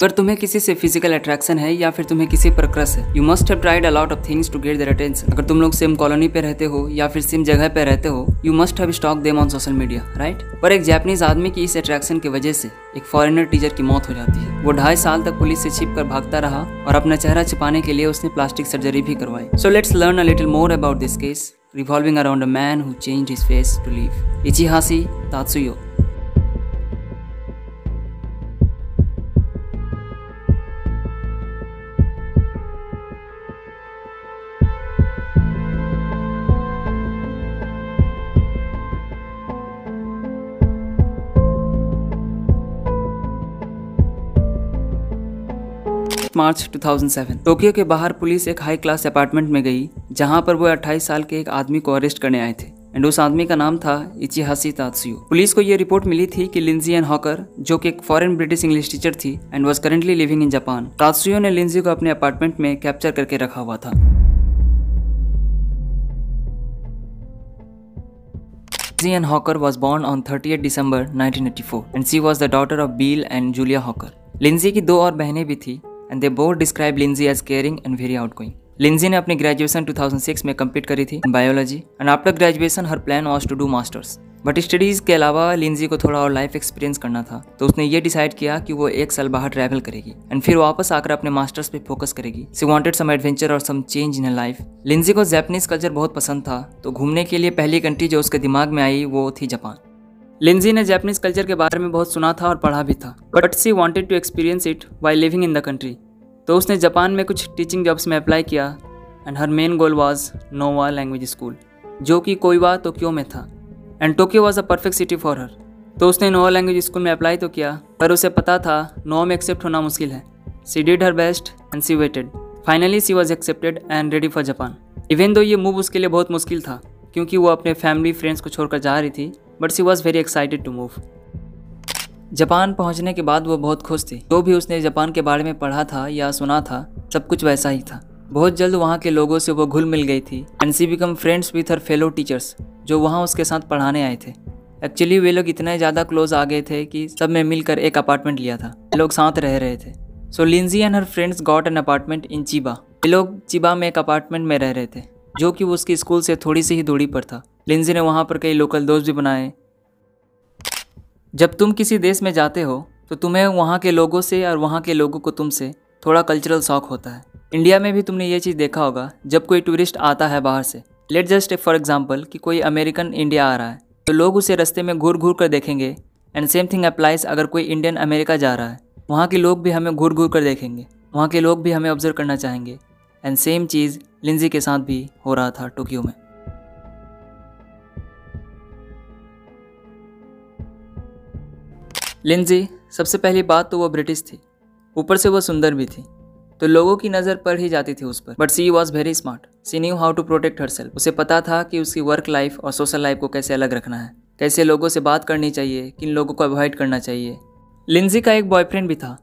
अगर तुम्हें किसी से फ़िज़िकल अट्रैक्शन है या फिर तुम्हें किसी पर क्रश है? You must have tried a lot of things to get their attention अगर तुम लोग सेम कॉलोनी पे रहते हो या फिर सेम जगह पे रहते हो you must have stalked them on social media right पर एक जैपनीज आदमी की इस अट्रैक्शन की वजह से एक फॉरेनर टीचर की मौत हो जाती है। वो ढाई साल तक पुलिस से छिप भागता रहा और अपना चेहरा छिपाने के लिए उसने प्लास्टिक सर्जरी भी करवाई। So let's learn a little more about this case revolving around a man who changed his face to live. Ichihasi Tatsuyo. March 2007 Tokyo के बाहर पुलिस एक हाई क्लास अपार्टमेंट में गई, जहाँ पर वो 28 साल के एक आदमी को अरेस्ट करने आए थे। एंड उस आदमी का नाम था इचिहासी तात्सुयो पुलिस को ये रिपोर्ट मिली थी कि लिंजी एंड हॉकर जो कि एक फॉरेन ब्रिटिश इंग्लिश टीचर थी and was currently living in Japan Tatsuya ने लिंजी को अपने अपार्टमेंट में कैप्चर करके रखा हुआ था। Lindsay Ann Hawker was born on 30th December 1984 and she was the daughter of Bill and Julia Hawker. Lindsay की दो और बहनें भी थी। And they both describe Lindsay as caring and very outgoing Lindsay ने अपनी ग्रेजुएशन 2006 में complete करी थी biology and after graduation her plan was to do masters but studies के अलावा लिंजी को थोड़ा और लाइफ एक्सपीरियंस करना था तो उसने ये डिसाइड किया कि वो एक साल बाहर ट्रैवल करेगी एंड फिर वापस आकर अपने मास्टर्स पे फोकस करेगी. सी वांटेड सम एडवेंचर और सम चेंज इन लाइफ लिंजी को जैपनीज कल्चर बहुत पसंद था तो घूमने के लिए पहली कंट्री जो उसके दिमाग में आई वो थी जापान लिंजी ने जैपनीज कल्चर के बारे में बहुत सुना था और पढ़ा भी था but she wanted to experience it by living in the country तो उसने जापान में कुछ टीचिंग जॉब्स में अप्लाई किया and her main goal was Nova language school जो कि कोईवा टोक्यो में था. And Tokyo was a perfect city for her तो उसने नोवा लैंग्वेज स्कूल में अप्लाई तो किया, पर उसे पता था नोवा में एक्सेप्ट होना मुश्किल है. She did her best and she waited finally she was accepted and ready for Japan even though ये मूव उसके लिए बहुत मुश्किल था, क्योंकि वो अपने फैमिली फ्रेंड्स को छोड़कर जा रही थी but she was very excited to move Japan पहुँचने के बाद वो बहुत खुश थी। जो भी उसने जापान के बारे में पढ़ा था या सुना था, सब कुछ वैसा ही था। बहुत जल्द वहाँ के लोगों से वो घुल मिल गई थी। And she become friends with her fellow teachers जो वहाँ उसके साथ पढ़ाने आए थे। एक्चुअली वे लोग इतने ज़्यादा क्लोज आ गए थे कि सब में मिलकर एक अपार्टमेंट लिया था। लोग साथ रह रहे थे। So Lindsay and her friends got an apartment in Chiba ये लोग चिबा में एक अपार्टमेंट में रह रहे थे, जो कि वो उसकी स्कूल से थोड़ी सी ही दूरी पर था। लिंजी ने वहाँ पर कई लोकल दोस्त भी बनाए। जब तुम किसी देश में जाते हो तो तुम्हें वहाँ के लोगों से और वहाँ के लोगों को तुमसे थोड़ा कल्चरल शौक होता है। इंडिया में भी तुमने ये चीज़ देखा होगा, जब कोई टूरिस्ट आता है बाहर से। लेट जस्ट फॉर एग्ज़ाम्पल कि कोई अमेरिकन इंडिया आ रहा है तो लोग उसे रस्ते में घूर घूर कर देखेंगे। एंड सेम थिंग अप्लाइज अगर कोई इंडियन अमेरिका जा रहा है। वहाँ के लोग भी हमें घूर घूर कर देखेंगे। वहाँ के लोग भी हमें ऑब्ज़र्व करना चाहेंगे। एंड सेम चीज़ लिंजी के साथ भी हो रहा था टोक्यो में। लिंजी, सबसे पहली बात तो वो ब्रिटिश थी। ऊपर से वो सुंदर भी थी। तो लोगों की नज़र पड़ ही जाती थी उस पर। But she was very smart she knew how to protect her self उसे पता था कि उसकी वर्क लाइफ और सोशल लाइफ को कैसे अलग रखना है। कैसे लोगों से बात करनी चाहिए, किन लोगों को अवॉइड करना चाहिए। लिंजी का एक बॉयफ्रेंड भी था।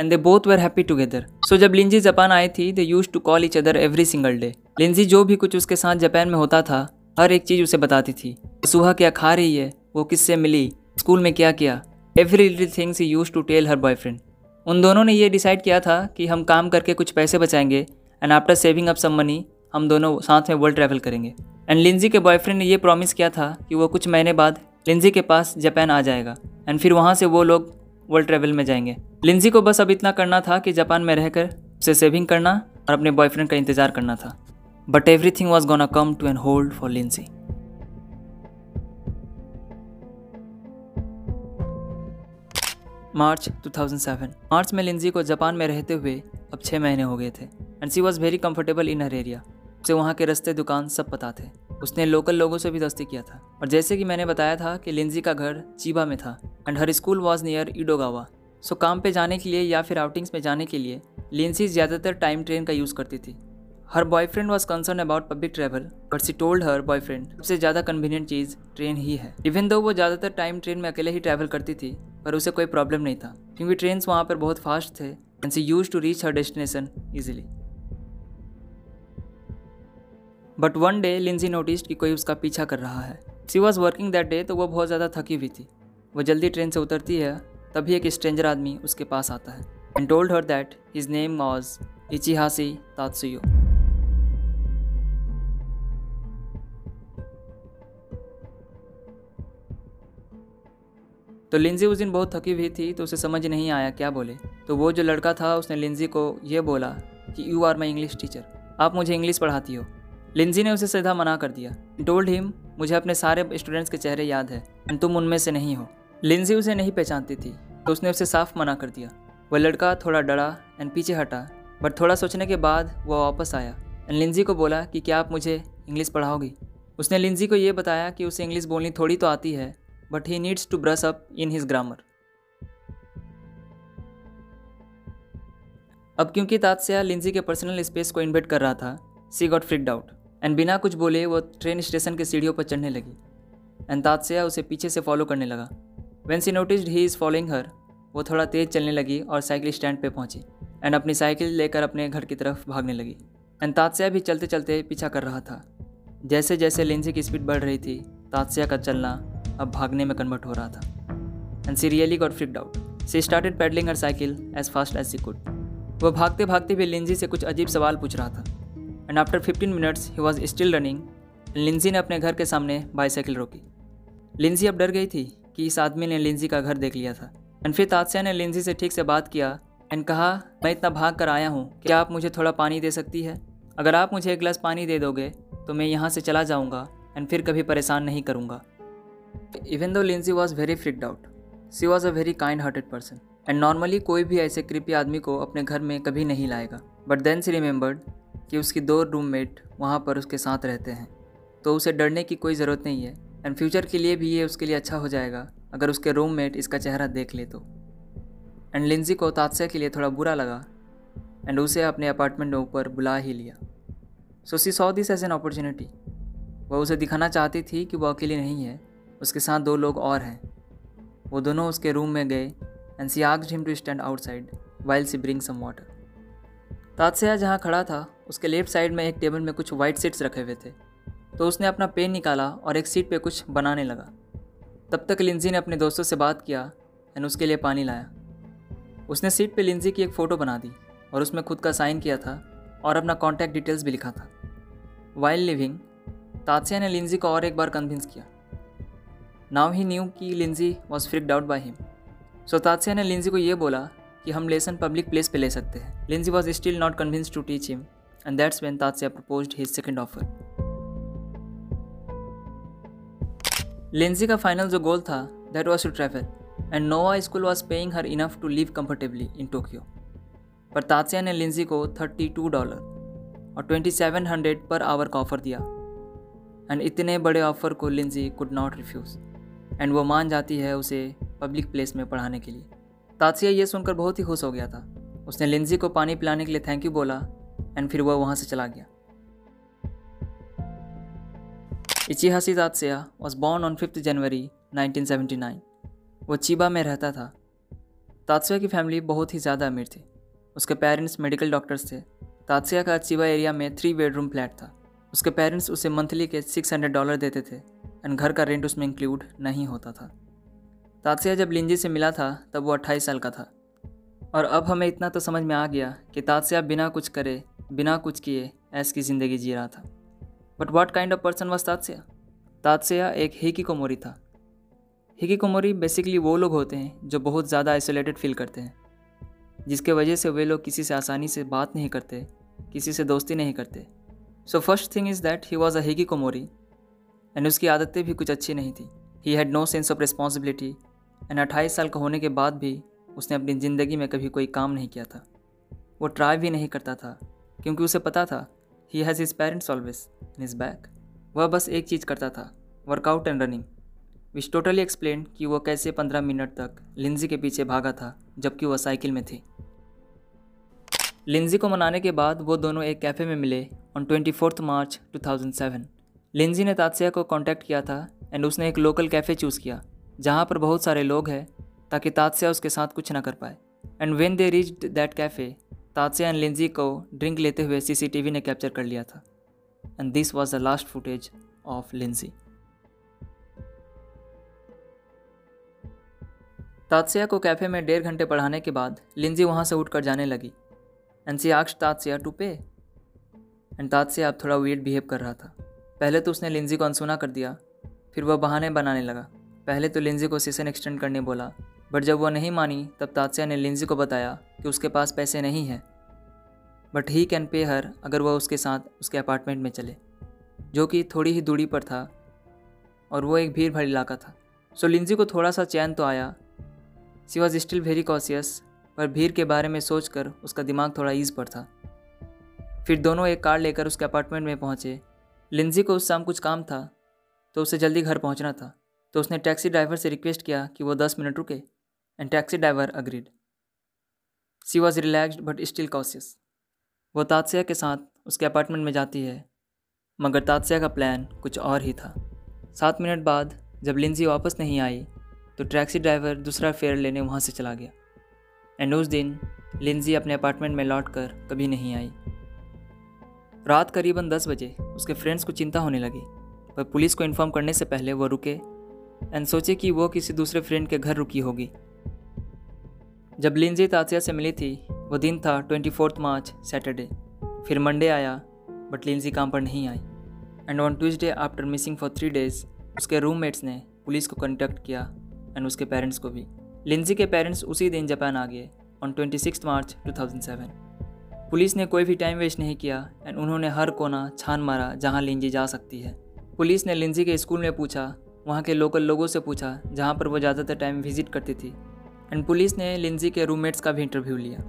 And they both were happy together so जब लिंजी जापान आई थी they use to call each other every single day Lindsay जो भी कुछ उसके साथ जापान में होता था, हर एक चीज़ उसे बताती थी। सुबह क्या खा रही है? वो किससे मिली? स्कूल में क्या किया? Every little things he use to tell her boyfriend उन दोनों ने ये डिसाइड किया था कि हम काम करके कुछ पैसे बचाएँगे and after saving up some money हम दोनों साथ में वर्ल्ड ट्रैवल करेंगे। एंड लिंजी के बॉयफ्रेंड ने ये प्रॉमिस किया था कि वो कुछ महीने बाद लिंजी के पास जापान आ जाएगा एंड फिर वहाँ से वो लोग वर्ल्ड ट्रैवल में जाएँगे। लिंजी को बस अब इतना करना था कि जापान में रहकर उसे सेविंग करना और अपने बॉयफ्रेंड का इंतज़ार करना था। But everything was gonna come to an hold for Lindsay March 2007 March में लिंजी को जापान में रहते हुए अब छः महीने हो गए थे and she was very comfortable in her area उसे वहाँ के रस्ते, दुकान सब पता थे। उसने लोकल लोगों से भी दोस्ती किया था। और जैसे कि मैंने बताया था कि लिंजी का घर चीबा में था and her school was near Edogawa so काम पे जाने के लिए या फिर आउटिंग्स में जाने के लिए लिंसी ज़्यादातर टाइम ट्रेन का यूज़ करती थी। Her boyfriend was concern about public travel but she told her boyfriend सबसे ज़्यादा कन्वीनियंट चीज़ ट्रेन ही है। इवन दो वो ज़्यादातर टाइम ट्रेन में अकेले ही ट्रैवल करती थी पर उसे कोई प्रॉब्लम नहीं था, क्योंकि ट्रेन वहाँ पर बहुत फास्ट थे and she use to reach her destination easily but one day Lindsay notice कि कोई उसका पीछा कर रहा है। She was working that day तो वो बहुत ज़्यादा थकी हुई थी। वो जल्दी ट्रेन से उतरती है, तभी एक स्ट्रेंजर आदमी उसके पास आता है and told her that his name was Ichihasi Tatsuyo. तो लिंजी उस दिन बहुत थकी हुई थी तो उसे समझ नहीं आया क्या बोले। तो वो जो लड़का था, उसने लिंजी को ये बोला कि you are my English teacher आप मुझे इंग्लिश पढ़ाती हो. लिंजी ने उसे सीधा मना कर दिया। टोल्ड हिम मुझे अपने सारे स्टूडेंट्स के चेहरे याद है तुम उनमें से नहीं हो. लिंजी उसे नहीं पहचानती थी तो उसने उसे साफ़ मना कर दिया। वह लड़का थोड़ा डरा एंड पीछे हटा बट थोड़ा सोचने के बाद वह वापस आया एंड लिंजी को बोला कि, क्या आप मुझे इंग्लिश पढ़ाओगी? उसने लिंजी को ये बताया कि उसे इंग्लिश बोलनी थोड़ी तो आती है but he needs to brush up in his grammar. अब क्योंकि तात्स्या लिंजी के पर्सनल स्पेस को इन्वेट कर रहा था she got freaked out and बिना कुछ बोले, वो ट्रेन स्टेशन के सीढ़ियों पर चढ़ने लगी। एंड तात्स्या उसे पीछे से फॉलो करने लगा। When she noticed he is following her वो थोड़ा तेज़ चलने लगी और साइकिल स्टैंड पे पहुँची। एंड अपनी साइकिल लेकर अपने घर की तरफ़ भागने लगी। एंड तात्स्या भी चलते चलते पीछा कर रहा था। जैसे जैसे लिंजी की स्पीड बढ़ रही थी, तात्स्या का चलना अब भागने में कन्वर्ट हो रहा था। And she really got freaked out she started pedalling her cycle as fast as she could वह भागते भागते भी लिंजी से कुछ अजीब सवाल पूछ रहा था। And after fifteen minutes he was still running Lindsay ने अपने घर के सामने बाईसाइकिल रोकी। लिंजी अब डर गई थी कि इस आदमी ने लिंजी का घर देख लिया था। एंड फिर तादस्या ने लिंजी से ठीक से बात किया एंड कहा, मैं इतना भाग कर आया हूँ, क्या आप मुझे थोड़ा पानी दे सकती है? अगर आप मुझे एक गिलास पानी दे दोगे तो मैं यहाँ से चला जाऊँगा एंड फिर कभी परेशान नहीं करूँगा। Even though Lindsay was very freaked out she was a very kind hearted person and normally कोई भी ऐसे कृपी आदमी को अपने घर में कभी नहीं लाएगा। बट देन सी रिमेंबर्ड कि उसकी दो रूममेट वहाँ पर उसके साथ रहते हैं। तो उसे डरने की कोई ज़रूरत नहीं है। एंड फ्यूचर के लिए भी ये उसके लिए अच्छा हो जाएगा, अगर उसके रूममेट इसका चेहरा देख ले तो। एंड लिंजी को तादसे के लिए थोड़ा बुरा लगा एंड उसे अपने अपार्टमेंट में ऊपर बुला ही लिया। So she saw this as an opportunity वह उसे दिखाना चाहती थी कि वह अकेली नहीं है। उसके साथ दो लोग और हैं। वो दोनों उसके रूम में गए and she asked him to stand outside while she bring some water Tatsuya जहाँ खड़ा था, उसके लेफ़्ट साइड में एक टेबल में कुछ वाइट सीट्स रखे हुए थे। तो उसने अपना पेन निकाला और एक सीट पे कुछ बनाने लगा। तब तक लिंजी ने अपने दोस्तों से बात किया एंड उसके लिए पानी लाया। उसने सीट पे लिंजी की एक फ़ोटो बना दी और उसमें खुद का साइन किया था और अपना कॉन्टैक्ट डिटेल्स भी लिखा था। वाइल्ड लिविंग तादसिया ने लिंजी को और एक बार कन्विंस किया। नाउ ही न्यू कि Lindsay was freaked out by him. So Tatsuya ने लिंजी को ये बोला कि हम लेसन पब्लिक प्लेस पे ले सकते हैं। Lindsay was still not convince to teach him and that's when Tatsuya propose his second offer Lindsay का फाइनल जो गोल था that was to travel and Nova school was paying her enough to live comfortably in Tokyo पर Tatsuya ने Lindsay को thirty two dollar और twenty seven hundred per hour का offer दिया and इतने बड़े ऑफ़र को Lindsay could not refuse and वो मान जाती है उसे पब्लिक प्लेस में पढ़ाने के लिए। तादसिया ये सुनकर बहुत ही खुश हो गया था। उसने लिंजी को पानी पिलाने के लिए थैंक यू बोला एंड फिर वह वहाँ से चला गया। Ichihashi Tatsuya was born on fifth January 1979 वो चीबा में रहता था। तादसिया की फैमिली बहुत ही ज़्यादा अमीर थी। उसके पेरेंट्स मेडिकल डॉक्टर्स थे। तादसिया का चीबा एरिया में थ्री बेडरूम फ्लैट था। उसके पेरेंट्स उसे मंथली के सिक्स हंड्रेड डॉलर देते थे। एंड घर का रेंट उसमें इंक्लूड नहीं होता था। तादसिया जब लिंजी से मिला था, तब वो अट्ठाईस साल का था। और अब हमें इतना तो समझ में आ गया कि तादसिया बिना कुछ करे, बिना कुछ किए ऐस की ज़िंदगी जी रहा था। But what kind of person was Tadasia Tadasia एक हिकी कोमोरी था। हिकी कोमोरी बेसिकली वो लोग होते हैं जो बहुत ज़्यादा आइसोलेटेड फील करते हैं। जिसके वजह से वे लोग किसी से आसानी से बात नहीं करते, किसी से दोस्ती नहीं करते। So first thing is that he was a hikikomori and उसकी आदतें भी कुछ अच्छी नहीं थी। He had no sense of responsibility and अट्ठाईस साल का होने के बाद भी उसने अपनी ज़िंदगी में कभी कोई काम नहीं किया था। वो ट्राई भी नहीं करता था, क्योंकि उसे पता था he has his parents always in is back वह बस एक चीज़ करता था workout and running which totally explain कि वह कैसे पंद्रह मिनट तक लिंजी के पीछे भागा था, जबकि वह साइकिल में थी। लिंजी को मनाने के बाद वो दोनों एक कैफ़े में मिले on twenty fourth March two thousand seven Lindsay ने तादसिया को कांटेक्ट किया था एंड उसने एक लोकल कैफ़े चूज़ किया, जहाँ पर बहुत सारे लोग हैं, ताकि तादसिया उसके साथ कुछ ना कर पाए। And when they reach that cafe Tatsuya and Lindsay को ड्रिंक लेते हुए सीसीटीवी ने कैप्चर कर लिया था। And this was the last footage of Lindsay. Tatsuya को कैफ़े में डेढ़ घंटे पढ़ाने के बाद लिंजी वहाँ से उठकर जाने लगी। And she asks Tatsuya to pay? And Tatsuya अब थोड़ा वेट बिहेव कर रहा था। पहले तो उसने लिंजी को अनसुना कर दिया, फिर वह बहाने बनाने लगा। पहले तो लिंजी को सेशन एक्सटेंड करने बोला बट जब वह नहीं मानी, तब तात्स्या ने लिंजी को बताया कि उसके पास पैसे नहीं हैं। बट ही कैन पे हर अगर वह उसके साथ उसके अपार्टमेंट में चले, जो कि थोड़ी ही दूरी पर था, और वो एक भीड़ भाड़ इलाका था। सो लिंजी को थोड़ा सा चैन तो आया। She was still very cautious पर भीड़ के बारे में सोचकर उसका दिमाग थोड़ा ईज पर था। फिर दोनों एक कार लेकर उसके अपार्टमेंट में पहुँचे लिंजी को उस शाम कुछ काम था तो उसे जल्दी घर पहुँचना था। तो उसने टैक्सी ड्राइवर से रिक्वेस्ट किया कि वो दस मिनट रुके and taxi driver agreed she was relaxed but still cautious वो तादस्या के साथ उसके अपार्टमेंट में जाती है, मगर तादस्या का प्लान कुछ और ही था। सात मिनट बाद जब लिंजी वापस नहीं आई तो टैक्सी ड्राइवर दूसरा फेयर लेने वहाँ से चला गया। एंड उस दिन लिंजी अपने अपार्टमेंट में लौट कर कभी नहीं आई। रात करीबन दस बजे उसके फ्रेंड्स को चिंता होने लगी, पर पुलिस को इन्फॉर्म करने से पहले वो रुके एंड सोचे कि वो किसी दूसरे फ्रेंड के घर रुकी होगी। जब लिंजी तासिया से मिली थी, वो दिन था ट्वेंटी फोर्थ मार्च, सैटरडे। फिर मंडे आया बट लिंजी काम पर नहीं आई। And on Tuesday after missing for three days उसके रूममेट्स ने पुलिस को कंटेक्ट किया एंड उसके पेरेंट्स को भी। लिंजी के पेरेंट्स उसी दिन जापान आ गए on twenty six March two thousand seven police ने कोई भी टाइम वेस्ट नहीं किया एंड उन्होंने हर कोना छान मारा जहाँ लिंजी जा सकती है। पुलिस ने लिंजी के स्कूल में पूछा, वहाँ के लोकल लोगों से पूछा, जहाँ पर वो ज़्यादातर टाइम विज़िट करती थी। एंड पुलिस ने लिंजी के रूममेट्स का भी इंटरव्यू लिया।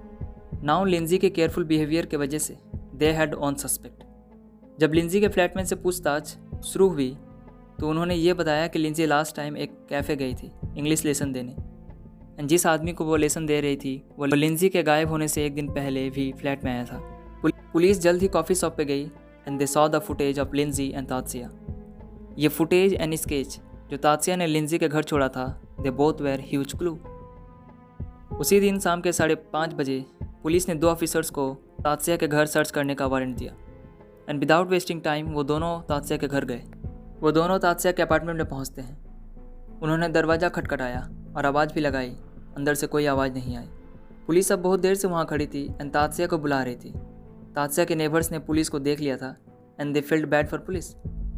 नाउ लिंजी के केयरफुल बिहेवियर के वजह से दे हैड ऑन सस्पेक्ट जब लिंजी के फ्लैटमैन से पूछताछ शुरू हुई तो उन्होंने ये बताया कि लिंजी लास्ट टाइम एक कैफ़े गई थी इंग्लिश लेसन देने। जिस आदमी को वो लेसन दे रही थी, वो लिंजी के गायब होने से एक दिन पहले भी फ्लैट में आया था। पुलिस जल्द ही कॉफ़ी शॉप पे गई and they saw the footage of Lindsay and Tatsuya ये फुटेज एंड स्केच जो तादसिया ने लिंजी के घर छोड़ा था they both were huge clue उसी दिन शाम के साढ़े पाँच बजे, पुलिस ने दो ऑफिसर्स को तादसिया के घर सर्च करने का वारंट दिया। एंड विदाउट वेस्टिंग टाइम वो दोनों तादसिया के घर गए। वो दोनों तादसिया के अपार्टमेंट में पहुँचते हैं। उन्होंने दरवाज़ा खटखटाया और आवाज़ भी लगाई अंदर से कोई आवाज़ नहीं आई। पुलिस अब बहुत देर से वहाँ खड़ी थी एंड तादसिया को बुला रही थी। तादसिया के नेबर्स ने पुलिस को देख लिया था and they feeled bad for police,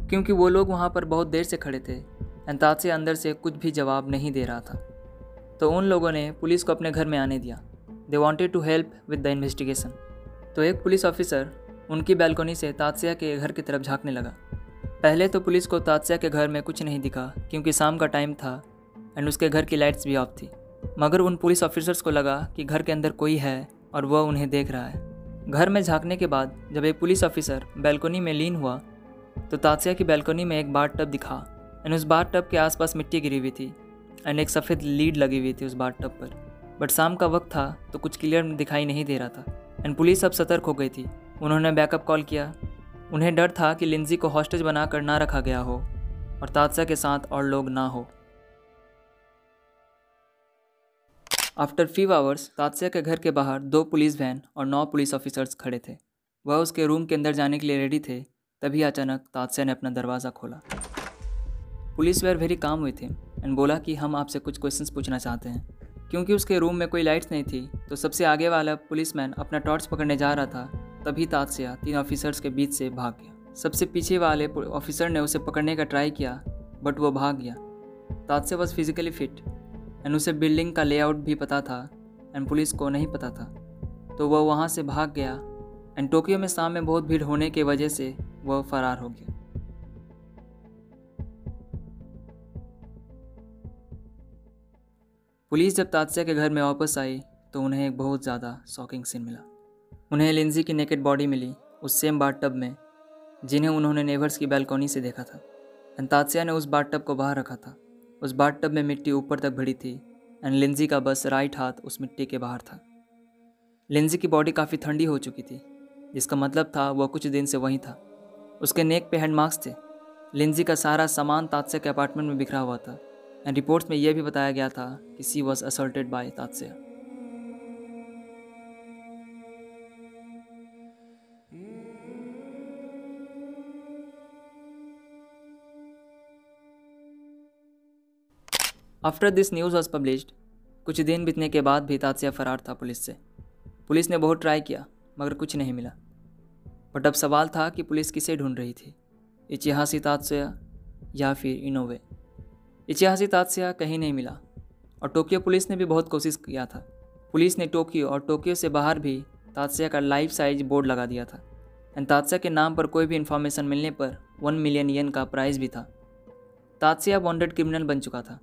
क्योंकि वो लोग वहाँ पर बहुत देर से खड़े थे एंड तादसिया अंदर से कुछ भी जवाब नहीं दे रहा था। तो उन लोगों ने पुलिस को अपने घर में आने दिया। They wanted to help with the investigation तो एक पुलिस ऑफिसर उनकी बैल्कोनी से तादसिया के घर की तरफ़ झांकने लगा। पहले तो पुलिस को तादसिया के घर में कुछ नहीं दिखा, क्योंकि शाम का टाइम था एंड उसके घर की लाइट्स भी ऑफ़ थी। मगर उन पुलिस ऑफिसर्स को लगा कि घर के अंदर कोई है और वह उन्हें देख रहा है। घर में झांकने के बाद, जब एक पुलिस ऑफिसर बैल्कोनी में लीन हुआ तो तादसिया की बैल्कोनी में एक बाथ टब दिखा। एंड उस बाथ टब के आसपास मिट्टी गिरी हुई थी, एंड एक सफ़ेद लीड लगी हुई थी उस बाथ टब पर। बट शाम का वक्त था तो कुछ क्लियर दिखाई नहीं दे रहा था। एंड पुलिस अब सतर्क हो गई थी। उन्होंने बैकअप कॉल किया। उन्हें डर था कि लिंजी को हॉस्टेज बनाकर ना रखा गया हो, और तादसा के साथ और लोग ना हो। आफ्टर फ्यू आवर्स तादसा के घर के बाहर दो पुलिस वैन और नौ पुलिस ऑफिसर्स खड़े थे। वह उसके रूम के अंदर जाने के लिए रेडी थे, तभी अचानक तादसा ने अपना दरवाज़ा खोला। पुलिस वेयर वेरी काम हुए थे एंड बोला कि हम आपसे कुछ क्वेश्चंस पूछना चाहते हैं। क्योंकि उसके रूम में कोई लाइट्स नहीं थी तो सबसे आगे वाला पुलिसमैन अपना टॉर्च पकड़ने जा रहा था, तभी तादसिया तीन ऑफिसर्स के बीच से भाग गया। सबसे पीछे वाले ऑफिसर ने उसे पकड़ने का ट्राई किया बट वो भाग गया। Tatsuya was physically fit and उसे बिल्डिंग का लेआउट भी पता था, एंड पुलिस को नहीं पता था। तो वह वहाँ से भाग गया, एंड टोक्यो में शाम में बहुत भीड़ होने की वजह से वह फरार हो गया। पुलिस जब तादसिया के घर में वापस आई तो उन्हें एक बहुत ज़्यादा शॉकिंग सीन मिला। उन्हें लिंजी की नेकेड बॉडी मिली उस सेम बाट टब में, जिन्हें उन्होंने नेवर्स की बैल्कोनी से देखा था। एंड तादसिया ने उस बाट टब को बाहर रखा था। उस बाट टब में मिट्टी ऊपर तक भरी थी एंड लिंजी का बस राइट हाथ उस मिट्टी के बाहर था। लिंजी की बॉडी काफ़ी ठंडी हो चुकी थी, जिसका मतलब था वह कुछ दिन से वहीं था। उसके नेक पे हैंड मार्क्स थे। लिंजी का सारा सामान तादसे के अपार्टमेंट में बिखरा हुआ था एंड रिपोर्ट्स में यह भी बताया गया था कि she was assaulted by Tatsuya After this news was published, कुछ दिन बीतने के बाद भी तात्या फरार था पुलिस से। पुलिस ने बहुत ट्राई किया मगर कुछ नहीं मिला। बट अब सवाल था कि पुलिस किसे ढूंढ रही थी? इतिहासी तात्या या फिर इनोवे? इतिहासी तात्या कहीं नहीं मिला और टोक्यो पुलिस ने भी बहुत कोशिश किया था। पुलिस ने टोक्यो और टोक्यो से बाहर भी तात्या का लाइफ साइज़ बोर्ड लगा दिया था। एंड तात्या के नाम पर कोई भी इन्फॉर्मेशन मिलने पर वन मिलियन येन का प्राइज़ भी था। तात्या वॉन्टेड क्रिमिनल बन चुका था।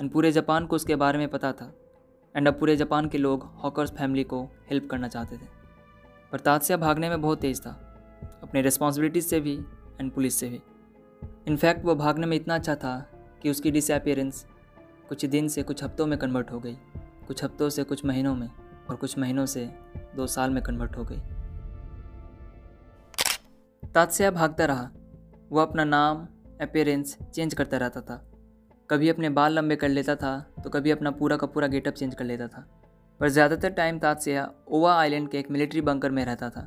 एंड पूरे जापान को उसके बारे में पता था। एंड अब पूरे जापान के लोग हॉकर्स फैमिली को हेल्प करना चाहते थे। पर तात्या भागने में बहुत तेज़ था। अपने रिस्पॉन्सिबिलिटीज से भी एंड पुलिस से भी। इनफैक्ट वो भागने में इतना अच्छा था कि उसकी डिसअपियरेंस कुछ दिन से कुछ हफ्तों में कन्वर्ट हो गई। कुछ हफ्तों से कुछ महीनों में और कुछ महीनों से दो साल में कन्वर्ट हो गई। तात्या भागता रहा। वो अपना नाम अपेरेंस चेंज करता रहता था। कभी अपने बाल लंबे कर लेता था तो कभी अपना पूरा का पूरा गेटअप चेंज कर लेता था। पर ज़्यादातर टाइम तात्या ओवा आइलैंड के एक मिलिट्री बंकर में रहता था।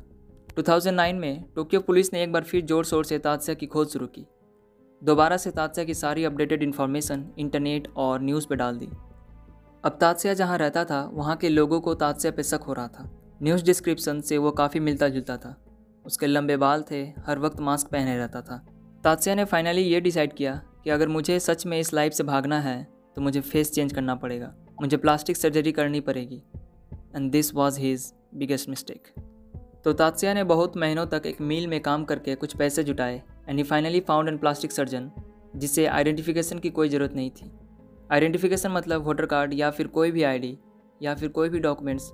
2009 में टोक्यो पुलिस ने एक बार फिर ज़ोर शोर से तात्या की खोज शुरू की। दोबारा से तात्या की सारी अपडेटेड इन्फॉर्मेशन इंटरनेट और न्यूज़ पे डाल दी। अब तात्या जहाँ रहता था, वहाँ के लोगों को तात्या पे शक हो रहा था। न्यूज़ डिस्क्रिप्शन से वो काफ़ी मिलता जुलता था। उसके लंबे बाल थे, हर वक्त मास्क पहने रहता था। तात्या ने फाइनली ये डिसाइड किया कि अगर मुझे सच में इस लाइफ से भागना है तो मुझे फेस चेंज करना पड़ेगा। मुझे प्लास्टिक सर्जरी करनी पड़ेगी। And this was his biggest mistake तो तात्या ने बहुत महीनों तक एक मील में काम करके कुछ पैसे जुटाए and he finally found an plastic surgeon जिससे आइडेंटिफिकेशन की कोई ज़रूरत नहीं थी। आइडेंटिफिकेशन मतलब वोटर कार्ड या फिर कोई भी आईडी या फिर कोई भी डॉक्यूमेंट्स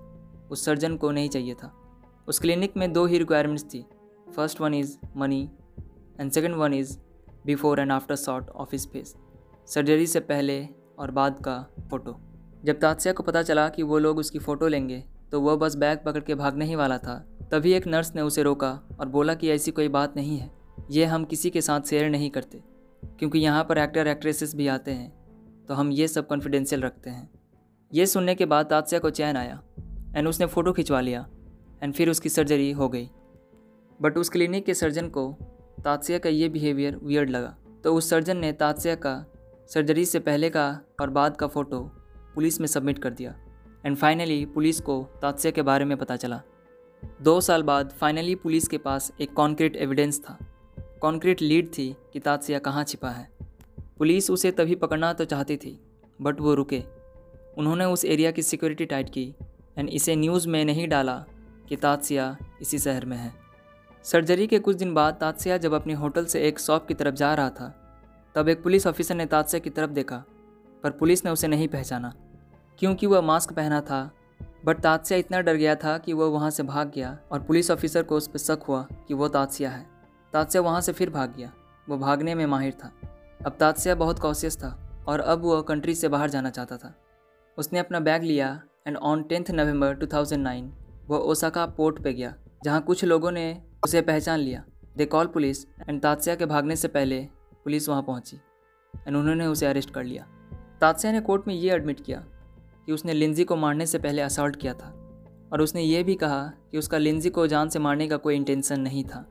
उस सर्जन को नहीं चाहिए था। उस क्लिनिक में दो ही रिक्वायरमेंट्स थी। First one is money and second one is before and after shot of his face, surgery से पहले और बाद का फ़ोटो। जब तादस्या को पता चला कि वो लोग उसकी फ़ोटो लेंगे तो वह बस बैग पकड़ के भागने ही वाला था। तभी एक नर्स ने उसे रोका और बोला कि ऐसी कोई बात नहीं है, ये हम किसी के साथ शेयर नहीं करते, क्योंकि यहाँ पर एक्टर एक्ट्रेसेस भी आते हैं तो हम ये सब कॉन्फिडेंशियल रखते हैं। ये सुनने के बाद तादस्या को चैन आया एंड उसने फ़ोटो खिंचवा लिया एंड फिर उसकी सर्जरी हो गई। बट उस क्लिनिक के सर्जन को तादस्या का ये बिहेवियर वियर्ड लगा। तो उस सर्जन ने तादस्या का सर्जरी से पहले का और बाद का फ़ोटो पुलिस में सबमिट कर दिया। एंड फाइनली पुलिस को तादस्या के बारे में पता चला। दो साल बाद फाइनली पुलिस के पास एक कॉन्क्रीट एविडेंस था। कॉन्क्रीट लीड थी कि तादस्या कहाँ छिपा है। पुलिस उसे तभी पकड़ना तो चाहती थी बट वो रुके। उन्होंने उस एरिया की सिक्योरिटी टाइट की एंड इसे न्यूज़ में नहीं डाला कि तादस्या इसी शहर में है। सर्जरी के कुछ दिन बाद तादस्या जब अपने होटल से एक शॉप की तरफ़ जा रहा था, तब एक पुलिस ऑफिसर ने तादस्या की तरफ़ देखा, पर पुलिस ने उसे नहीं पहचाना। क्योंकि वह मास्क पहना था, बट तादस्या इतना डर गया था कि वह वहाँ से भाग गया और पुलिस ऑफिसर को उस पर शक हुआ कि वह तादस्या है। तादस्या वहाँ से फिर भाग गया। वह भागने में माहिर था। अब तादस्या बहुत कॉशियस था और अब वह कंट्री से बाहर जाना चाहता था। उसने अपना बैग लिया एंड ऑन टेंथ नवंबर 2009 वह ओसाका पोर्ट पे गया, जहाँ कुछ लोगों ने उसे पहचान लिया। They call police and Tatsuya के भागने से पहले पुलिस वहाँ पहुँची एंड उन्होंने उसे अरेस्ट कर लिया। तादस्या ने कोर्ट में ये एडमिट किया कि उसने लिंजी को मारने से पहले असॉल्ट किया था और उसने ये भी कहा कि उसका लिंजी को जान से मारने का कोई इंटेंशन नहीं था।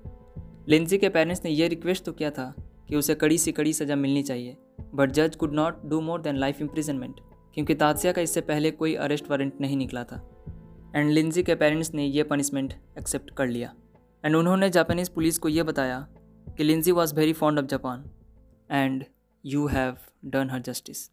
लिंजी के पेरेंट्स ने यह रिक्वेस्ट तो किया था कि उसे कड़ी सी कड़ी सज़ा मिलनी चाहिए बट जज could not do more than life imprisonment क्योंकि तादस्या का इससे पहले कोई अरेस्ट वारंट नहीं निकला था। एंड लिंजी के पेरेंट्स ने यह पनिशमेंट एक्सेप्ट कर लिया। एंड उन्होंने जापानीज़ पुलिस को यह बताया कि Lindsay was very fond of Japan and you have done her justice